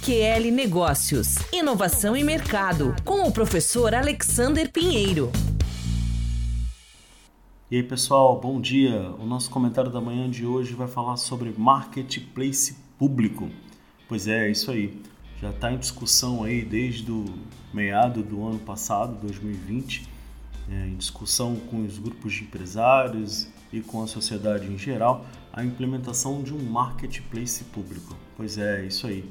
AQL Negócios, Inovação e Mercado, com o professor Alexander Pinheiro. E aí pessoal, bom dia. O nosso comentário da manhã de hoje vai falar sobre marketplace público. Pois é, é isso aí. Já está em discussão aí desde o meado do ano passado, 2020, é, em discussão com os grupos de empresários e com a sociedade em geral, a implementação de um marketplace público. Pois é, é isso aí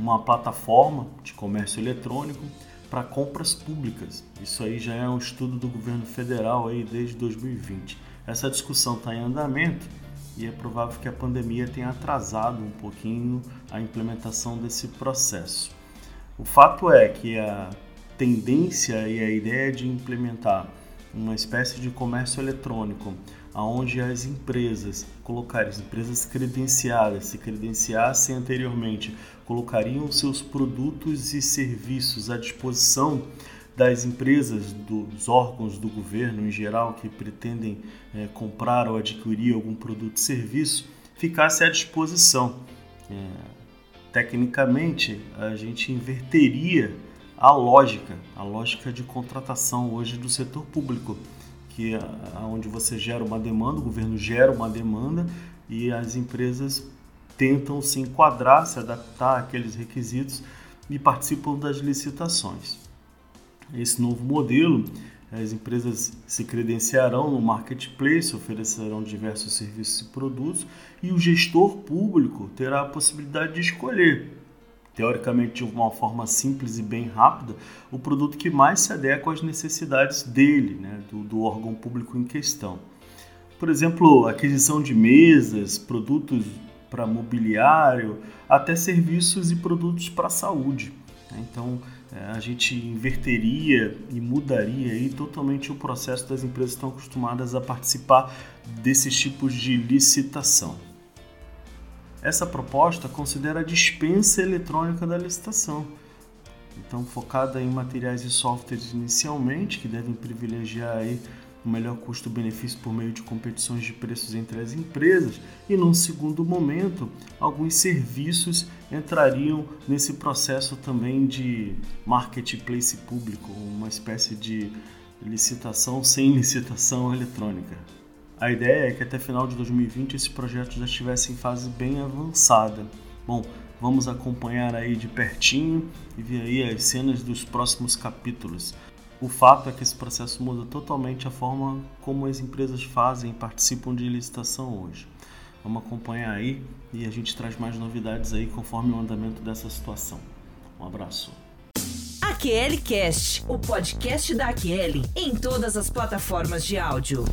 uma plataforma de comércio eletrônico para compras públicas. Isso aí já é um estudo do governo federal aí desde 2020. Essa discussão está em andamento e é provável que a pandemia tenha atrasado um pouquinho a implementação desse processo. O fato é que a tendência e a ideia de implementar uma espécie de comércio eletrônico aonde as empresas colocarem, as empresas credenciadas, se credenciassem anteriormente, colocariam seus produtos e serviços à disposição das empresas, dos órgãos do governo em geral que pretendem é, comprar ou adquirir algum produto e serviço, ficasse à disposição. É, tecnicamente, a gente inverteria a lógica, a lógica de contratação hoje do setor público que é onde você gera uma demanda, o governo gera uma demanda e as empresas tentam se enquadrar, se adaptar àqueles requisitos e participam das licitações. Esse novo modelo, as empresas se credenciarão no marketplace, oferecerão diversos serviços e produtos e o gestor público terá a possibilidade de escolher teoricamente de uma forma simples e bem rápida, o produto que mais se adequa às necessidades dele, né, do, do órgão público em questão. Por exemplo, aquisição de mesas, produtos para mobiliário, até serviços e produtos para saúde. Né? Então, é, a gente inverteria e mudaria aí totalmente o processo das empresas que estão acostumadas a participar desses tipos de licitação. Essa proposta considera a dispensa eletrônica da licitação, então focada em materiais e softwares inicialmente, que devem privilegiar aí o melhor custo-benefício por meio de competições de preços entre as empresas, e num segundo momento, alguns serviços entrariam nesse processo também de marketplace público, uma espécie de licitação sem licitação eletrônica. A ideia é que até final de 2020 esse projeto já estivesse em fase bem avançada. Bom, vamos acompanhar aí de pertinho e ver aí as cenas dos próximos capítulos. O fato é que esse processo muda totalmente a forma como as empresas fazem e participam de licitação hoje. Vamos acompanhar aí e a gente traz mais novidades aí conforme o andamento dessa situação. Um abraço. AQL Cast, o podcast da AQL em todas as plataformas de áudio.